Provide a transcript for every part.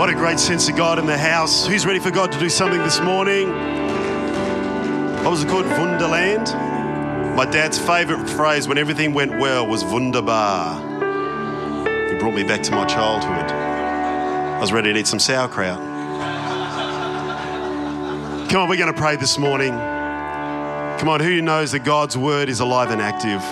What a great sense of God in the house. Who's ready for God to do something this morning? What was it called? Wunderland? My dad's favourite phrase when everything went well was wunderbar. He brought me back to my childhood. I was ready to eat some sauerkraut. Come on, we're going to pray this morning. Come on, who knows that God's word is alive and active?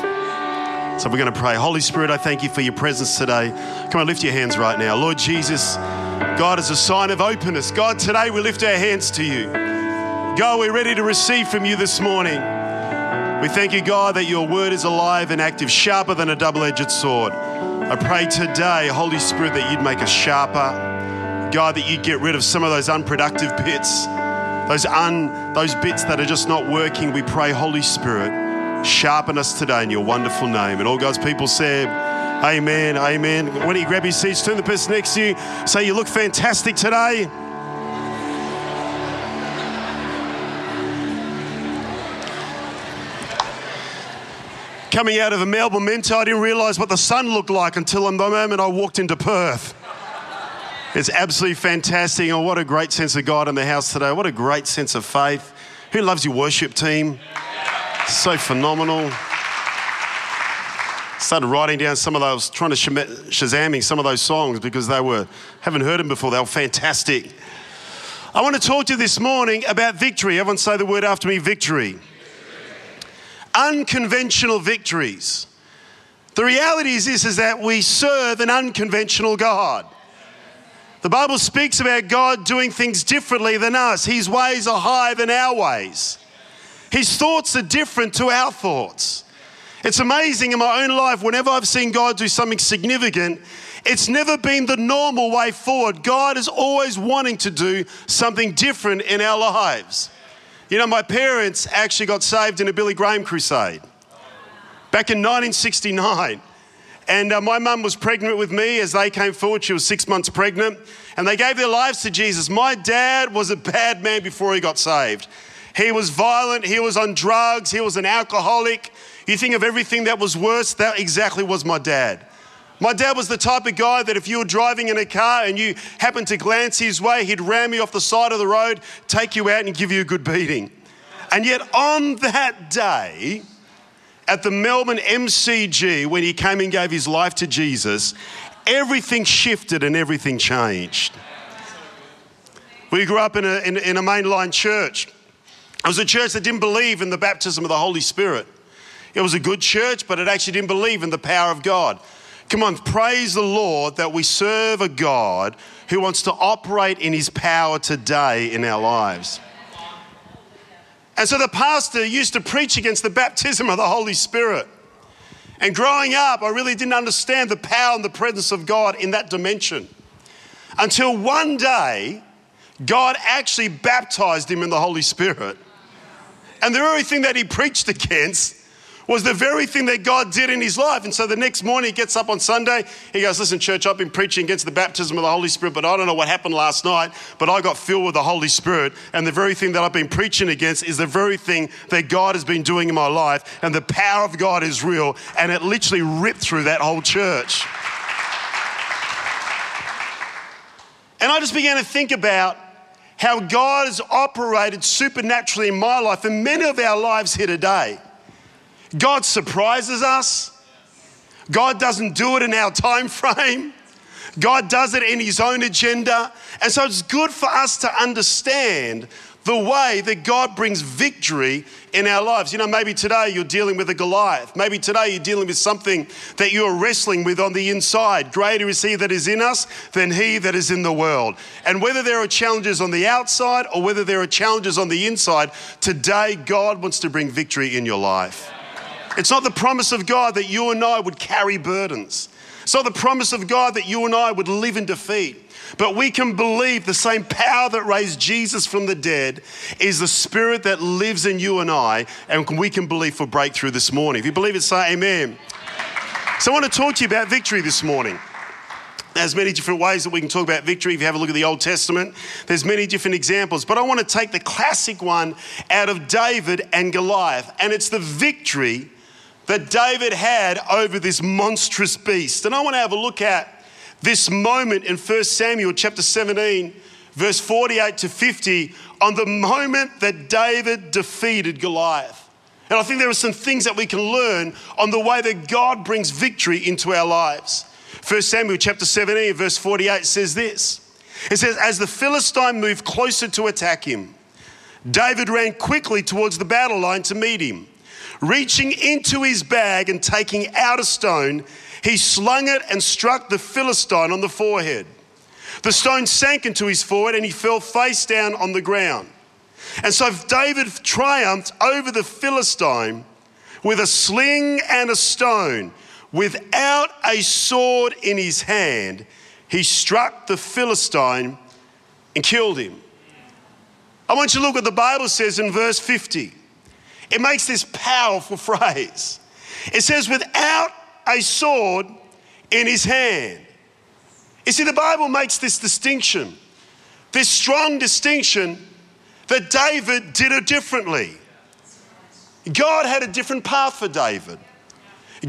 So we're going to pray. Holy Spirit, I thank you for your presence today. Come on, lift your hands right now. Lord Jesus, God, as a sign of openness, God, today we lift our hands to you. God, we're ready to receive from you this morning. We thank you, God, that your word is alive and active, sharper than a double edged sword. I pray today, Holy Spirit, that you'd make us sharper. God, that you'd get rid of some of those unproductive bits, those, un, those bits that are just not working. We pray, Holy Spirit, sharpen us today in your wonderful name. And all God's people said, Amen, amen. When you grab your seats, turn the person next to you, say, You look fantastic today. Coming out of a Melbourne Minto, I didn't realise what the sun looked like until the moment I walked into Perth. It's absolutely fantastic, and what a great sense of God in the house today. What a great sense of faith. Who loves your worship team? So phenomenal started writing down some of those, trying to shazamming some of those songs because they were, haven't heard them before, they were fantastic. I want to talk to you this morning about victory. Everyone say the word after me victory. Unconventional victories. The reality is this is that we serve an unconventional God. The Bible speaks about God doing things differently than us. His ways are higher than our ways. His thoughts are different to our thoughts. It's amazing in my own life, whenever I've seen God do something significant, it's never been the normal way forward. God is always wanting to do something different in our lives. You know, my parents actually got saved in a Billy Graham crusade back in 1969. And uh, my mum was pregnant with me as they came forward. She was six months pregnant. And they gave their lives to Jesus. My dad was a bad man before he got saved. He was violent, he was on drugs, he was an alcoholic. You think of everything that was worse, that exactly was my dad. My dad was the type of guy that if you were driving in a car and you happened to glance his way, he'd ram you off the side of the road, take you out, and give you a good beating. And yet, on that day, at the Melbourne MCG, when he came and gave his life to Jesus, everything shifted and everything changed. We grew up in a, in, in a mainline church. It was a church that didn't believe in the baptism of the Holy Spirit. It was a good church, but it actually didn't believe in the power of God. Come on, praise the Lord that we serve a God who wants to operate in his power today in our lives. And so the pastor used to preach against the baptism of the Holy Spirit. And growing up, I really didn't understand the power and the presence of God in that dimension. Until one day, God actually baptized him in the Holy Spirit. And the very thing that he preached against was the very thing that God did in his life. And so the next morning he gets up on Sunday, he goes, Listen, church, I've been preaching against the baptism of the Holy Spirit, but I don't know what happened last night, but I got filled with the Holy Spirit. And the very thing that I've been preaching against is the very thing that God has been doing in my life. And the power of God is real. And it literally ripped through that whole church. And I just began to think about how God has operated supernaturally in my life and many of our lives here today. God surprises us. God doesn't do it in our time frame. God does it in his own agenda. And so it's good for us to understand the way that God brings victory in our lives. You know, maybe today you're dealing with a Goliath. Maybe today you're dealing with something that you're wrestling with on the inside. Greater is He that is in us than He that is in the world. And whether there are challenges on the outside or whether there are challenges on the inside, today God wants to bring victory in your life. It's not the promise of God that you and I would carry burdens. It's not the promise of God that you and I would live in defeat. But we can believe the same power that raised Jesus from the dead is the spirit that lives in you and I, and we can believe for breakthrough this morning. If you believe it, say amen. So I want to talk to you about victory this morning. There's many different ways that we can talk about victory. If you have a look at the Old Testament, there's many different examples. But I want to take the classic one out of David and Goliath, and it's the victory that David had over this monstrous beast. And I want to have a look at this moment in 1 Samuel chapter 17, verse 48 to 50, on the moment that David defeated Goliath. And I think there are some things that we can learn on the way that God brings victory into our lives. 1 Samuel chapter 17, verse 48 says this. It says, As the Philistine moved closer to attack him, David ran quickly towards the battle line to meet him. Reaching into his bag and taking out a stone, he slung it and struck the Philistine on the forehead. The stone sank into his forehead and he fell face down on the ground. And so David triumphed over the Philistine with a sling and a stone. Without a sword in his hand, he struck the Philistine and killed him. I want you to look what the Bible says in verse 50. It makes this powerful phrase. It says, without a sword in his hand. You see, the Bible makes this distinction, this strong distinction that David did it differently. God had a different path for David.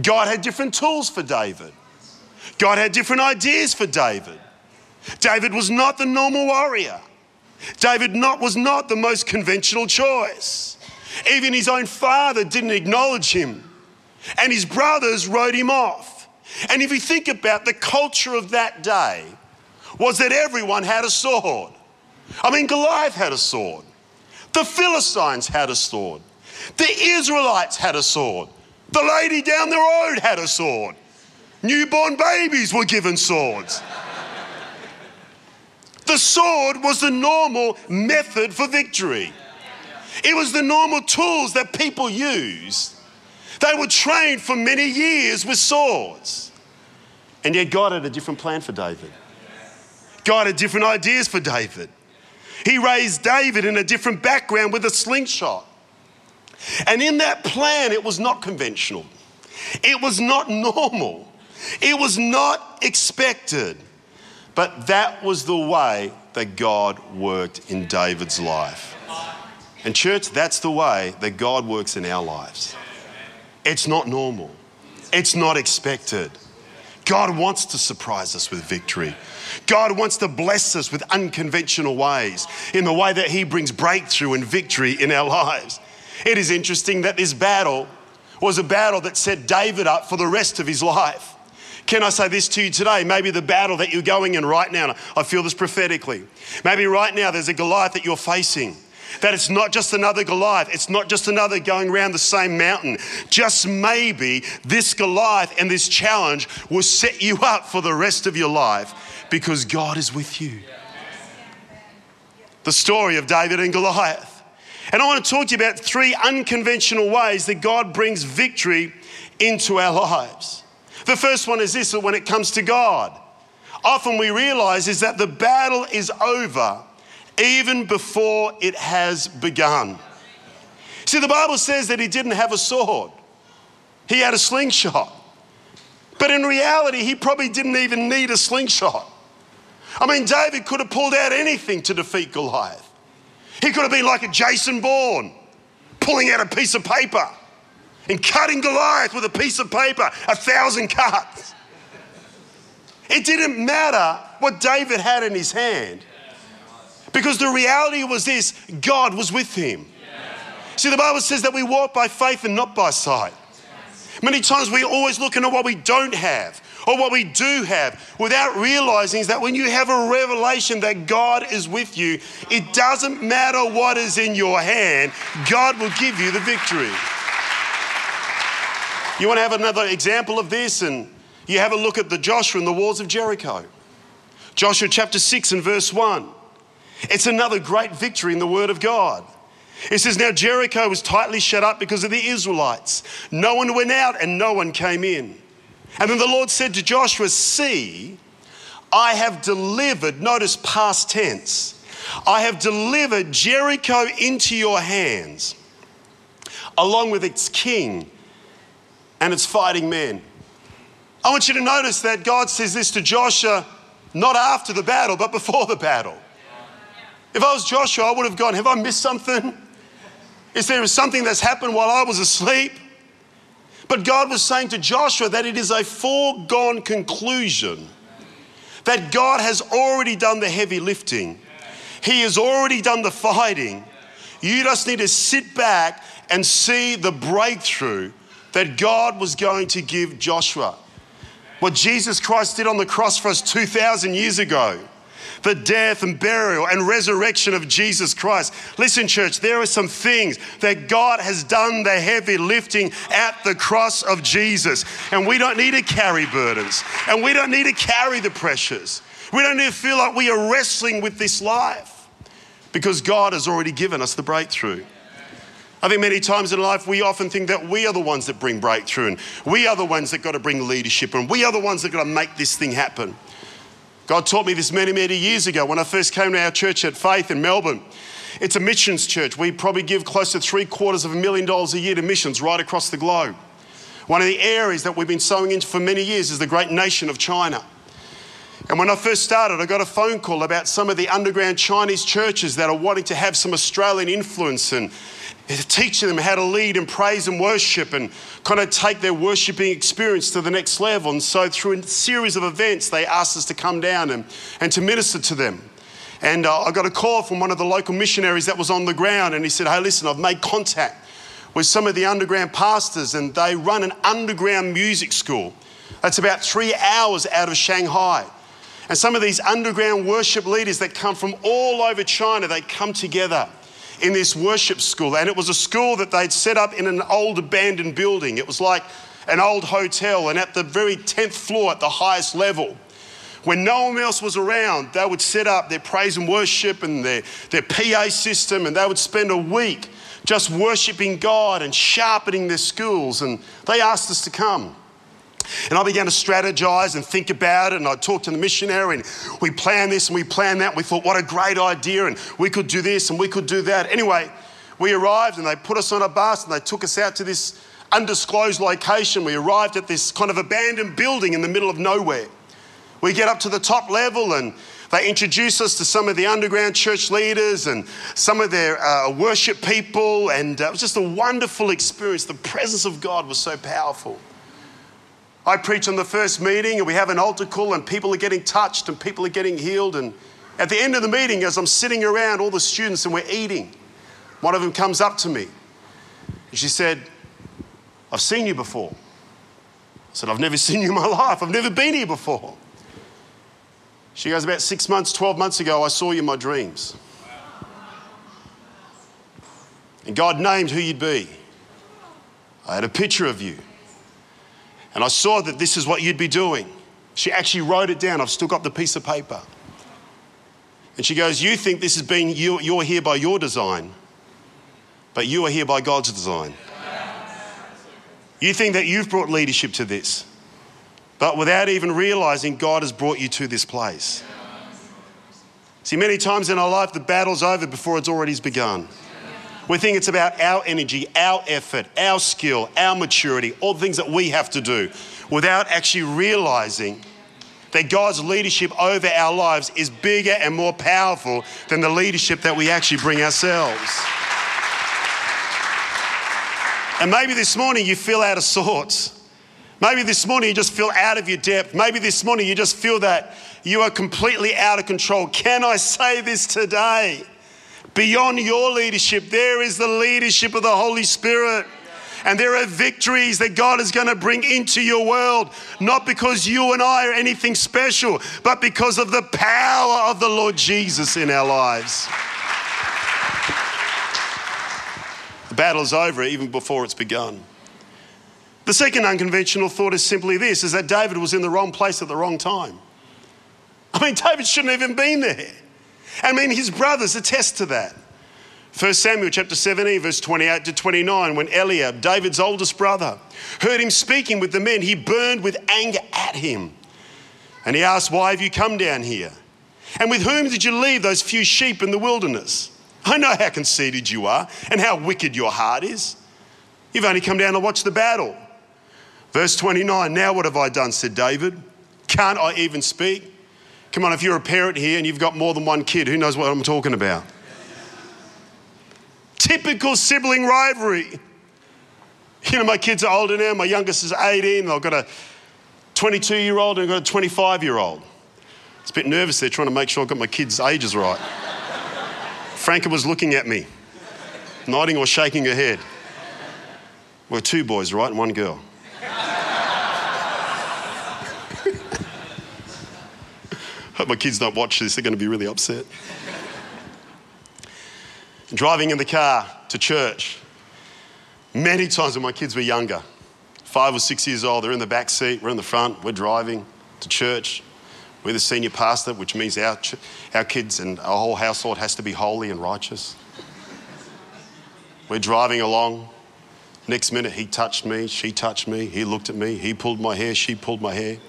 God had different tools for David. God had different ideas for David. David was not the normal warrior. David not, was not the most conventional choice. Even his own father didn't acknowledge him, and his brothers wrote him off. And if you think about the culture of that day, was that everyone had a sword. I mean, Goliath had a sword, the Philistines had a sword, the Israelites had a sword, the lady down the road had a sword, newborn babies were given swords. The sword was the normal method for victory. It was the normal tools that people used. They were trained for many years with swords. And yet, God had a different plan for David. God had different ideas for David. He raised David in a different background with a slingshot. And in that plan, it was not conventional, it was not normal, it was not expected. But that was the way that God worked in David's life. And, church, that's the way that God works in our lives. It's not normal, it's not expected. God wants to surprise us with victory. God wants to bless us with unconventional ways in the way that He brings breakthrough and victory in our lives. It is interesting that this battle was a battle that set David up for the rest of his life. Can I say this to you today? Maybe the battle that you're going in right now, I feel this prophetically. Maybe right now there's a Goliath that you're facing. That it's not just another Goliath, it's not just another going around the same mountain. Just maybe this Goliath and this challenge will set you up for the rest of your life because God is with you. The story of David and Goliath. And I want to talk to you about three unconventional ways that God brings victory into our lives. The first one is this that when it comes to God, often we realize is that the battle is over even before it has begun. See, the Bible says that he didn't have a sword, he had a slingshot. But in reality, he probably didn't even need a slingshot. I mean, David could have pulled out anything to defeat Goliath. He could have been like a Jason Bourne, pulling out a piece of paper and cutting Goliath with a piece of paper, a thousand cuts. It didn't matter what David had in his hand. Because the reality was this God was with him. See, the Bible says that we walk by faith and not by sight. Many times we're always looking at what we don't have or what we do have without realizing that when you have a revelation that God is with you, it doesn't matter what is in your hand, God will give you the victory. You want to have another example of this? And you have a look at the Joshua and the walls of Jericho. Joshua chapter 6 and verse 1. It's another great victory in the Word of God. It says, Now Jericho was tightly shut up because of the Israelites. No one went out and no one came in. And then the Lord said to Joshua, See, I have delivered, notice past tense, I have delivered Jericho into your hands, along with its king and its fighting men. I want you to notice that God says this to Joshua not after the battle, but before the battle. If I was Joshua, I would have gone, Have I missed something? Is there something that's happened while I was asleep? But God was saying to Joshua that it is a foregone conclusion that God has already done the heavy lifting, He has already done the fighting. You just need to sit back and see the breakthrough that God was going to give Joshua. What Jesus Christ did on the cross for us 2,000 years ago the death and burial and resurrection of Jesus Christ. Listen, church, there are some things that God has done the heavy lifting at the cross of Jesus. And we don't need to carry burdens and we don't need to carry the pressures. We don't need to feel like we are wrestling with this life because God has already given us the breakthrough. I think many times in life we often think that we are the ones that bring breakthrough and we are the ones that got to bring leadership and we are the ones that got to make this thing happen. God taught me this many, many years ago when I first came to our church at Faith in Melbourne. It's a missions church. We probably give close to three quarters of a million dollars a year to missions right across the globe. One of the areas that we've been sowing into for many years is the great nation of China. And when I first started, I got a phone call about some of the underground Chinese churches that are wanting to have some Australian influence and teaching them how to lead in praise and worship and kind of take their worshiping experience to the next level. And so, through a series of events, they asked us to come down and, and to minister to them. And uh, I got a call from one of the local missionaries that was on the ground, and he said, Hey, listen, I've made contact with some of the underground pastors, and they run an underground music school that's about three hours out of Shanghai. And some of these underground worship leaders that come from all over China, they come together in this worship school. And it was a school that they'd set up in an old abandoned building. It was like an old hotel, and at the very 10th floor, at the highest level, when no one else was around, they would set up their praise and worship and their, their PA system, and they would spend a week just worshiping God and sharpening their skills. And they asked us to come. And I began to strategize and think about it. And I talked to the missionary, and we planned this and we planned that. We thought, what a great idea. And we could do this and we could do that. Anyway, we arrived and they put us on a bus and they took us out to this undisclosed location. We arrived at this kind of abandoned building in the middle of nowhere. We get up to the top level and they introduce us to some of the underground church leaders and some of their uh, worship people. And uh, it was just a wonderful experience. The presence of God was so powerful. I preach on the first meeting and we have an altar call and people are getting touched and people are getting healed. And at the end of the meeting, as I'm sitting around all the students and we're eating, one of them comes up to me and she said, I've seen you before. I said, I've never seen you in my life. I've never been here before. She goes, About six months, 12 months ago, I saw you in my dreams. And God named who you'd be. I had a picture of you. And I saw that this is what you'd be doing. She actually wrote it down. I've still got the piece of paper. And she goes, You think this has been, you, you're here by your design, but you are here by God's design. You think that you've brought leadership to this, but without even realizing God has brought you to this place. See, many times in our life, the battle's over before it's already begun. We think it's about our energy, our effort, our skill, our maturity, all the things that we have to do without actually realizing that God's leadership over our lives is bigger and more powerful than the leadership that we actually bring ourselves. And maybe this morning you feel out of sorts. Maybe this morning you just feel out of your depth. Maybe this morning you just feel that you are completely out of control. Can I say this today? Beyond your leadership, there is the leadership of the Holy Spirit. And there are victories that God is going to bring into your world, not because you and I are anything special, but because of the power of the Lord Jesus in our lives. The battle is over even before it's begun. The second unconventional thought is simply this is that David was in the wrong place at the wrong time. I mean, David shouldn't have even been there. I mean, his brothers attest to that. 1 Samuel chapter 17, verse 28 to 29, when Eliab, David's oldest brother, heard him speaking with the men, he burned with anger at him. And he asked, Why have you come down here? And with whom did you leave those few sheep in the wilderness? I know how conceited you are and how wicked your heart is. You've only come down to watch the battle. Verse 29 Now what have I done? said David. Can't I even speak? Come on, if you're a parent here and you've got more than one kid, who knows what I'm talking about? Typical sibling rivalry. You know, my kids are older now. My youngest is 18. I've got a 22 year old and I've got a 25 year old. It's a bit nervous there trying to make sure I've got my kids' ages right. Franca was looking at me, nodding or shaking her head. We're two boys, right? And one girl. Hope my kids don't watch this, they're going to be really upset. Driving in the car to church, many times when my kids were younger, five or six years old, they're in the back seat, we're in the front, we're driving to church. We're the senior pastor, which means our, ch- our kids and our whole household has to be holy and righteous. We're driving along. Next minute, he touched me, she touched me, he looked at me, he pulled my hair, she pulled my hair.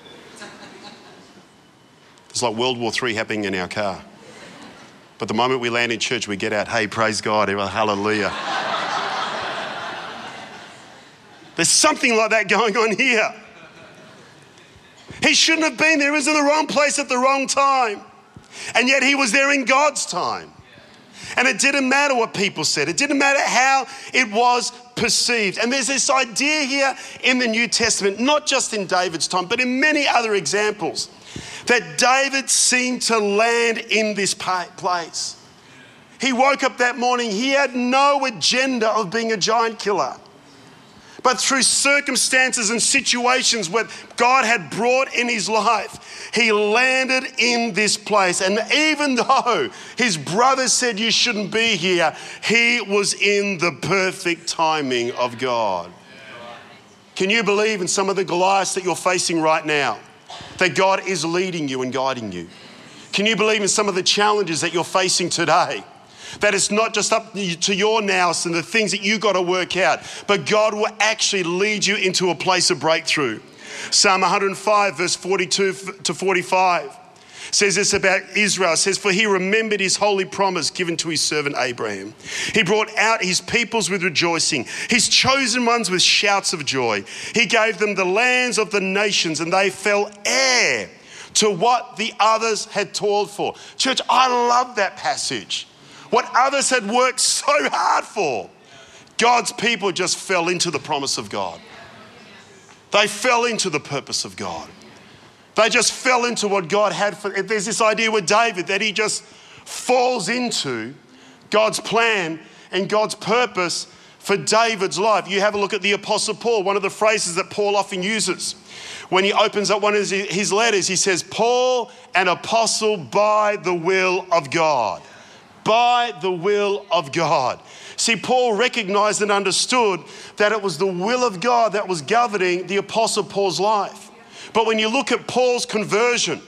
It's like World War III happening in our car. But the moment we land in church, we get out, hey, praise God, hallelujah. There's something like that going on here. He shouldn't have been there. He was in the wrong place at the wrong time. And yet he was there in God's time. And it didn't matter what people said, it didn't matter how it was perceived. And there's this idea here in the New Testament, not just in David's time, but in many other examples, that David seemed to land in this place. He woke up that morning, he had no agenda of being a giant killer. But through circumstances and situations where God had brought in his life, he landed in this place. And even though his brothers said, You shouldn't be here, he was in the perfect timing of God. Can you believe in some of the Goliaths that you're facing right now? That God is leading you and guiding you. Can you believe in some of the challenges that you're facing today? That it's not just up to your nous and the things that you got to work out, but God will actually lead you into a place of breakthrough. Psalm 105, verse 42 to 45 says this about Israel. It says, For he remembered his holy promise given to his servant Abraham. He brought out his peoples with rejoicing, his chosen ones with shouts of joy. He gave them the lands of the nations, and they fell heir to what the others had toiled for. Church, I love that passage what others had worked so hard for. God's people just fell into the promise of God. They fell into the purpose of God. They just fell into what God had for. them. There's this idea with David that he just falls into God's plan and God's purpose for David's life. You have a look at the Apostle Paul, one of the phrases that Paul often uses. When he opens up one of his letters, he says, Paul, an apostle by the will of God by the will of God. See, Paul recognized and understood that it was the will of God that was governing the Apostle Paul's life. But when you look at Paul's conversion,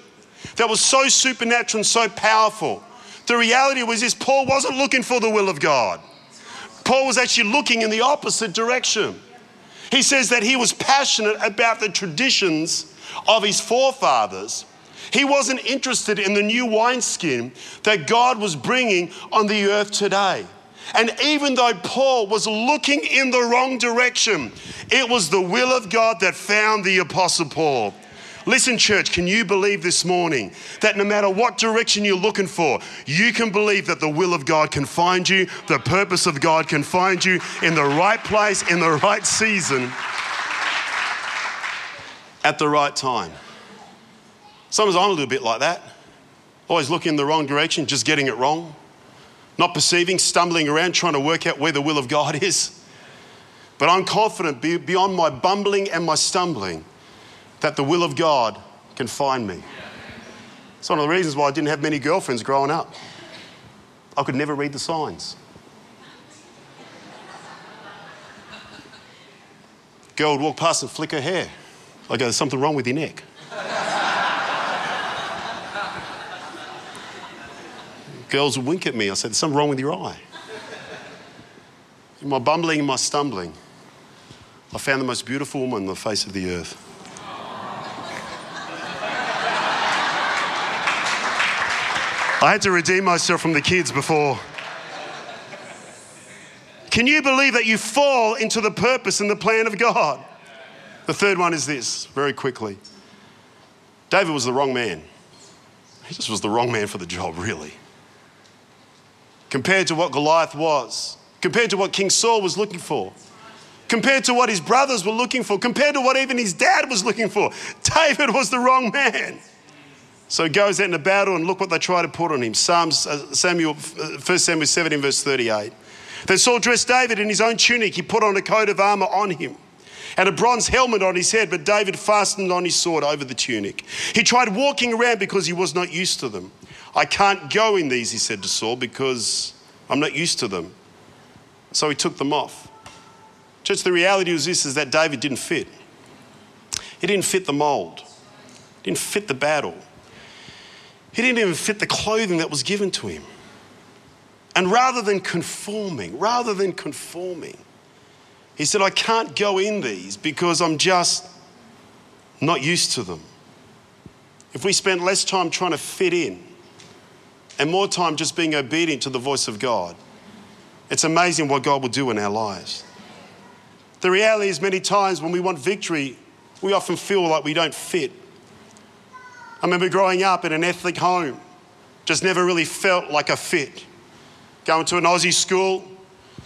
that was so supernatural and so powerful, the reality was this Paul wasn't looking for the will of God. Paul was actually looking in the opposite direction. He says that he was passionate about the traditions of his forefathers he wasn't interested in the new wineskin that God was bringing on the earth today. And even though Paul was looking in the wrong direction, it was the will of God that found the Apostle Paul. Listen, church, can you believe this morning that no matter what direction you're looking for, you can believe that the will of God can find you, the purpose of God can find you in the right place, in the right season, at the right time? Sometimes I'm a little bit like that. Always looking in the wrong direction, just getting it wrong. Not perceiving, stumbling around, trying to work out where the will of God is. But I'm confident beyond my bumbling and my stumbling that the will of God can find me. It's one of the reasons why I didn't have many girlfriends growing up. I could never read the signs. Girl would walk past and flick her hair. I go, there's something wrong with your neck. Girls would wink at me. I said, There's something wrong with your eye. In my bumbling and my stumbling, I found the most beautiful woman on the face of the earth. I had to redeem myself from the kids before. Can you believe that you fall into the purpose and the plan of God? The third one is this, very quickly. David was the wrong man. He just was the wrong man for the job, really. Compared to what Goliath was, compared to what King Saul was looking for, compared to what his brothers were looking for, compared to what even his dad was looking for, David was the wrong man. So he goes out in a battle and look what they try to put on him. Psalms, uh, Samuel, uh, 1 Samuel 17, verse 38. Then Saul dressed David in his own tunic. He put on a coat of armor on him and a bronze helmet on his head, but David fastened on his sword over the tunic. He tried walking around because he was not used to them. I can't go in these, he said to Saul, because I'm not used to them. So he took them off. Church, the reality was this is that David didn't fit. He didn't fit the mold. He didn't fit the battle. He didn't even fit the clothing that was given to him. And rather than conforming, rather than conforming, he said, I can't go in these because I'm just not used to them. If we spend less time trying to fit in and more time just being obedient to the voice of God, it's amazing what God will do in our lives. The reality is, many times when we want victory, we often feel like we don't fit. I remember growing up in an ethnic home, just never really felt like a fit. Going to an Aussie school,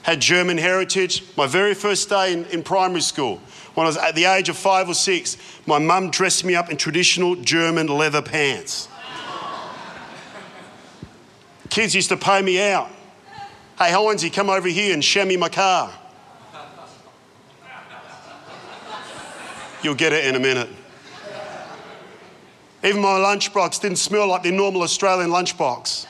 had German heritage. My very first day in, in primary school, when I was at the age of five or six, my mum dressed me up in traditional German leather pants. Kids used to pay me out. Hey, Heinzie, come over here and show me my car. You'll get it in a minute. Even my lunchbox didn't smell like the normal Australian lunchbox.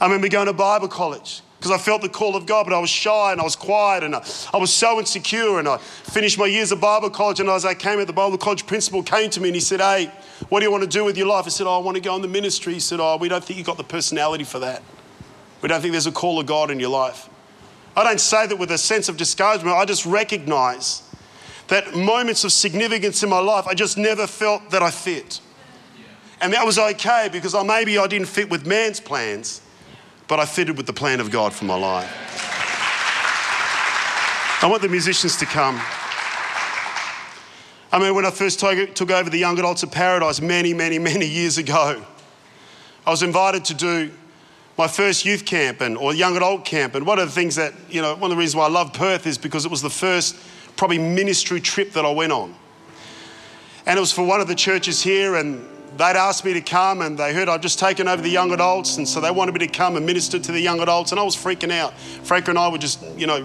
I remember going to Bible college because I felt the call of God, but I was shy and I was quiet and I, I, was so insecure. And I finished my years of Bible college, and as I came at the Bible college principal came to me and he said, "Hey, what do you want to do with your life?" I said, "Oh, I want to go in the ministry." He said, "Oh, we don't think you've got the personality for that. We don't think there's a call of God in your life." I don't say that with a sense of discouragement. I just recognize that moments of significance in my life, I just never felt that I fit. And that was okay because I, maybe I didn't fit with man's plans but I fitted with the plan of God for my life. I want the musicians to come. I mean, when I first took over the Young Adults of Paradise many, many, many years ago, I was invited to do my first youth camp and, or young adult camp. And one of the things that, you know, one of the reasons why I love Perth is because it was the first probably ministry trip that I went on. And it was for one of the churches here, and they'd asked me to come and they heard I'd just taken over the young adults and so they wanted me to come and minister to the young adults and I was freaking out. Frank and I were just, you know,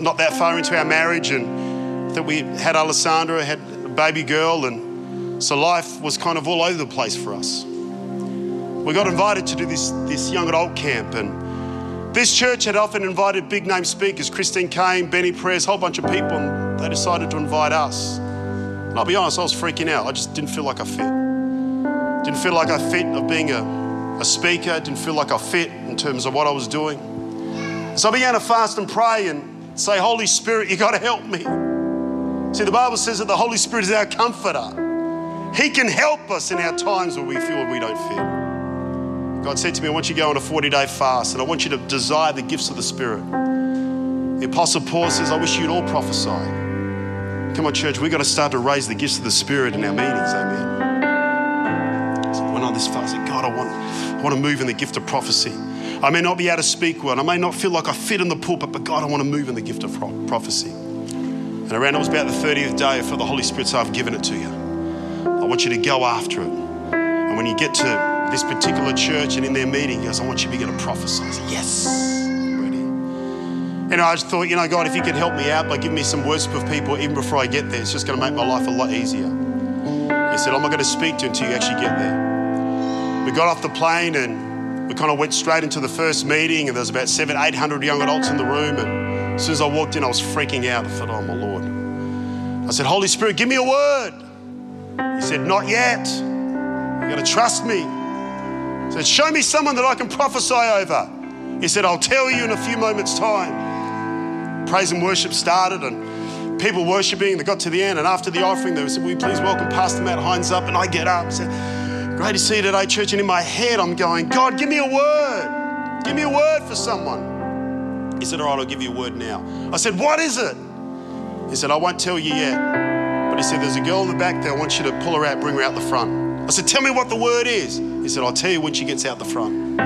not that far into our marriage and that we had Alessandra, had a baby girl and so life was kind of all over the place for us. We got invited to do this, this young adult camp and this church had often invited big name speakers, Christine Caine, Benny Perez, a whole bunch of people and they decided to invite us. And I'll be honest, I was freaking out. I just didn't feel like I fit. Didn't feel like I fit of being a, a speaker, didn't feel like I fit in terms of what I was doing. So I began to fast and pray and say, Holy Spirit, you got to help me. See, the Bible says that the Holy Spirit is our comforter. He can help us in our times where we feel we don't fit. God said to me, I want you to go on a 40 day fast and I want you to desire the gifts of the Spirit. The Apostle Paul says, I wish you'd all prophesy. Come on, church, we've got to start to raise the gifts of the Spirit in our meetings. Amen this fast. God, I want, I want to move in the gift of prophecy. I may not be able to speak well. I may not feel like I fit in the pulpit, but God, I want to move in the gift of prophecy. And around it was about the 30th day, for the Holy Spirit said, I've given it to you. I want you to go after it. And when you get to this particular church and in their meeting, he goes, I want you to begin to prophesy. I said, yes. And I just thought, you know, God, if you could help me out by giving me some words of people even before I get there, it's just going to make my life a lot easier. He said, I'm not going to speak to you until you actually get there. We got off the plane and we kind of went straight into the first meeting, and there was about seven, eight hundred young adults in the room. And as soon as I walked in, I was freaking out. I thought, oh my Lord. I said, Holy Spirit, give me a word. He said, Not yet. You got to trust me. He said, Show me someone that I can prophesy over. He said, I'll tell you in a few moments' time. Praise and worship started, and people worshiping. They got to the end, and after the offering, they said, Will you please welcome Pastor Matt Hines up? And I get up and said, Great to see you today, church. And in my head, I'm going, God, give me a word. Give me a word for someone. He said, All right, I'll give you a word now. I said, What is it? He said, I won't tell you yet. But he said, There's a girl in the back there. I want you to pull her out, bring her out the front. I said, Tell me what the word is. He said, I'll tell you when she gets out the front.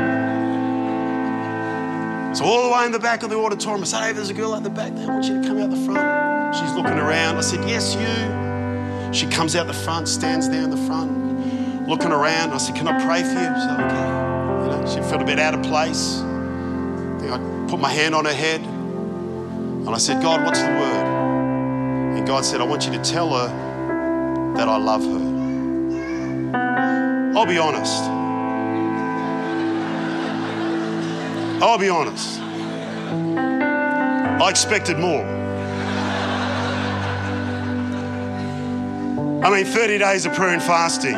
So, all the way in the back of the auditorium, I said, Hey, there's a girl out the back there. I want you to come out the front. She's looking around. I said, Yes, you. She comes out the front, stands there in the front, looking around. I said, Can I pray for you? She said, Okay. You know, she felt a bit out of place. Then I put my hand on her head and I said, God, what's the word? And God said, I want you to tell her that I love her. I'll be honest. I'll be honest. I expected more. I mean, 30 days of prayer and fasting.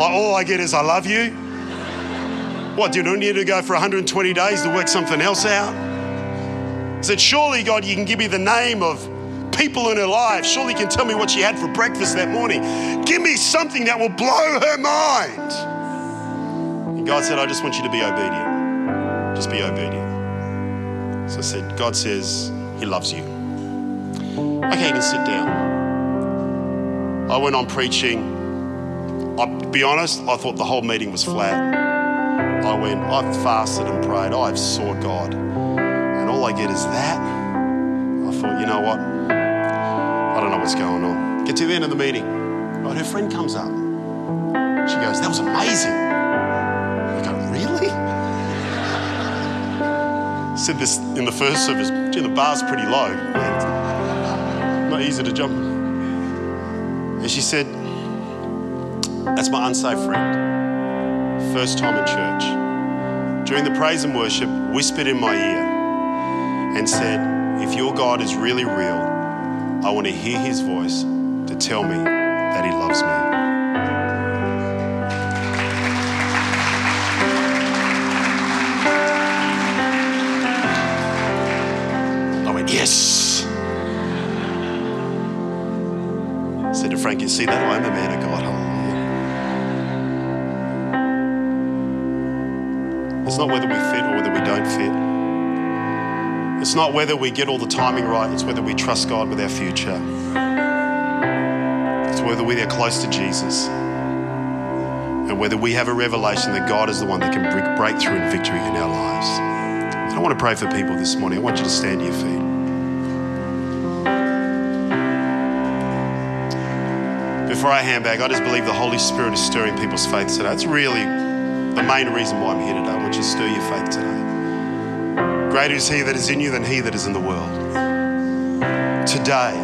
Like, all I get is, I love you. What, do you need to go for 120 days to work something else out? I said, Surely, God, you can give me the name of people in her life. Surely you can tell me what she had for breakfast that morning. Give me something that will blow her mind. And God said, I just want you to be obedient. Just be obedient. So I said, God says He loves you. Okay, you can sit down. I went on preaching. I'll be honest, I thought the whole meeting was flat. I went, I've fasted and prayed, I've sought God, and all I get is that. I thought, you know what? I don't know what's going on. Get to the end of the meeting. Right, her friend comes up. She goes, That was amazing. I go, Really? Said this in the first service. Gee, the bar's pretty low. Not easy to jump. And she said, That's my unsaved friend first time in church, during the praise and worship, whispered in my ear and said, If your God is really real, I want to hear his voice to tell me that he loves me. I went, Yes. I said to Frank, You see that? I am a man of God. Not whether we fit or whether we don't fit. It's not whether we get all the timing right, it's whether we trust God with our future. It's whether we are close to Jesus and whether we have a revelation that God is the one that can bring breakthrough and victory in our lives. And I want to pray for people this morning. I want you to stand to your feet. Before I hand back, I just believe the Holy Spirit is stirring people's faith today. It's really the main reason why I'm here today. I want you to stir your faith today. Greater is He that is in you than He that is in the world. Today,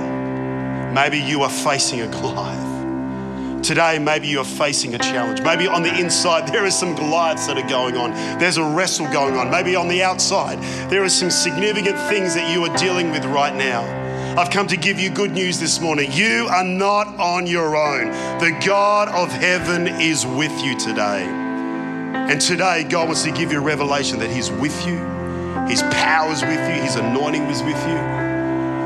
maybe you are facing a Goliath. Today, maybe you are facing a challenge. Maybe on the inside, there are some Goliaths that are going on. There's a wrestle going on. Maybe on the outside, there are some significant things that you are dealing with right now. I've come to give you good news this morning. You are not on your own. The God of heaven is with you today. And today, God wants to give you a revelation that He's with you, His power is with you, His anointing is with you.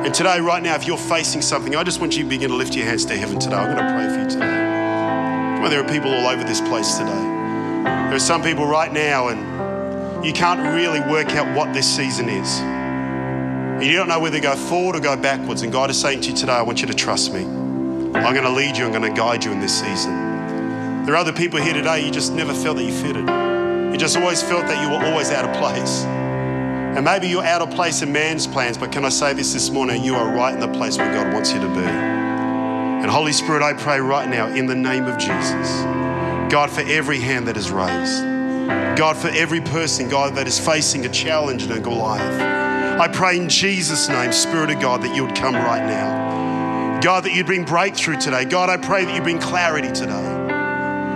And today, right now, if you're facing something, I just want you to begin to lift your hands to heaven today. I'm going to pray for you today. Well, there are people all over this place today. There are some people right now, and you can't really work out what this season is. You don't know whether to go forward or go backwards. And God is saying to you today, I want you to trust me. I'm going to lead you, I'm going to guide you in this season. There are other people here today, you just never felt that you fitted. You just always felt that you were always out of place. And maybe you're out of place in man's plans, but can I say this this morning? You are right in the place where God wants you to be. And Holy Spirit, I pray right now in the name of Jesus, God, for every hand that is raised, God, for every person, God, that is facing a challenge and a Goliath, I pray in Jesus' name, Spirit of God, that you would come right now. God, that you'd bring breakthrough today. God, I pray that you bring clarity today.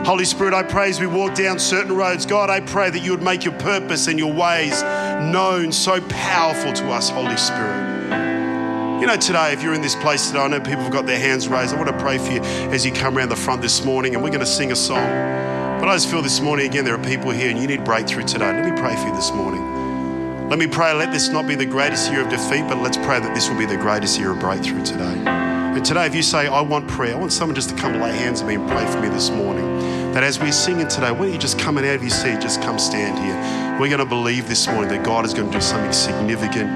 Holy Spirit, I pray as we walk down certain roads, God, I pray that you would make your purpose and your ways known so powerful to us, Holy Spirit. You know, today, if you're in this place today, I know people have got their hands raised. I want to pray for you as you come around the front this morning, and we're going to sing a song. But I just feel this morning, again, there are people here and you need breakthrough today. Let me pray for you this morning. Let me pray, let this not be the greatest year of defeat, but let's pray that this will be the greatest year of breakthrough today. And today, if you say, I want prayer, I want someone just to come lay hands on me and pray for me this morning. That as we're singing today, why don't you just coming out of your seat, just come stand here. We're going to believe this morning that God is going to do something significant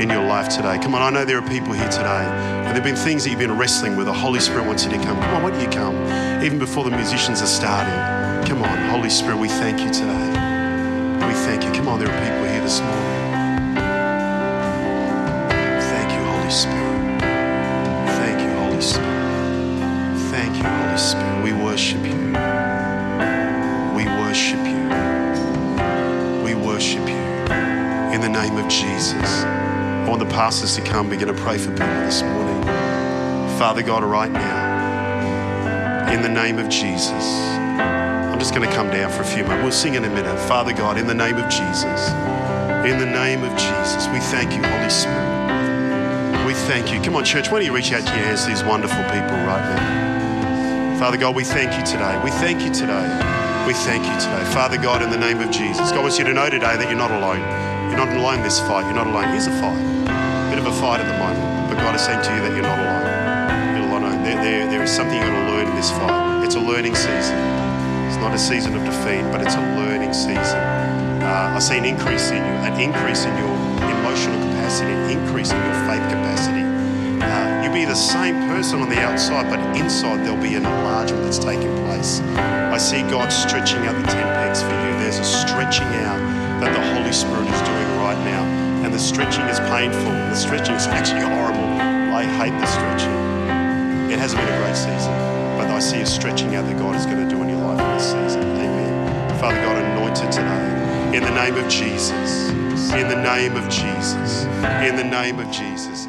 in your life today. Come on, I know there are people here today, and there have been things that you've been wrestling with. The Holy Spirit wants you to come. Come on, why don't you come? Even before the musicians are starting. Come on, Holy Spirit, we thank you today. We thank you. Come on, there are people here this morning. Thank you, Holy Spirit. Thank you, Holy Spirit. Thank you, Holy Spirit. We worship you. We worship you. We worship you. In the name of Jesus. I want the pastors to come. We're going to pray for people this morning. Father God, right now, in the name of Jesus, I'm just going to come down for a few moments. We'll sing in a minute. Father God, in the name of Jesus, in the name of Jesus, we thank you, Holy Spirit. We thank you. Come on, church, why don't you reach out to your hands to these wonderful people right now? Father God, we thank you today. We thank you today. We thank you today. Father God, in the name of Jesus, God wants you to know today that you're not alone. You're not alone in this fight. You're not alone. Here's a fight. A bit of a fight at the moment. But God is saying to you that you're not alone. You're not alone. There, there, there is something you're going to learn in this fight. It's a learning season. It's not a season of defeat, but it's a learning season. Uh, I see an increase in you, an increase in your emotional capacity, an increase in your faith capacity. You'll be the same person on the outside, but inside there'll be an enlargement that's taking place. I see God stretching out the tent pegs for you. There's a stretching out that the Holy Spirit is doing right now. And the stretching is painful. The stretching is actually horrible. I hate the stretching. It hasn't been a great season, but I see a stretching out that God is going to do in your life in this season. Amen. Father God, anoint it today. In the name of Jesus. In the name of Jesus. In the name of Jesus.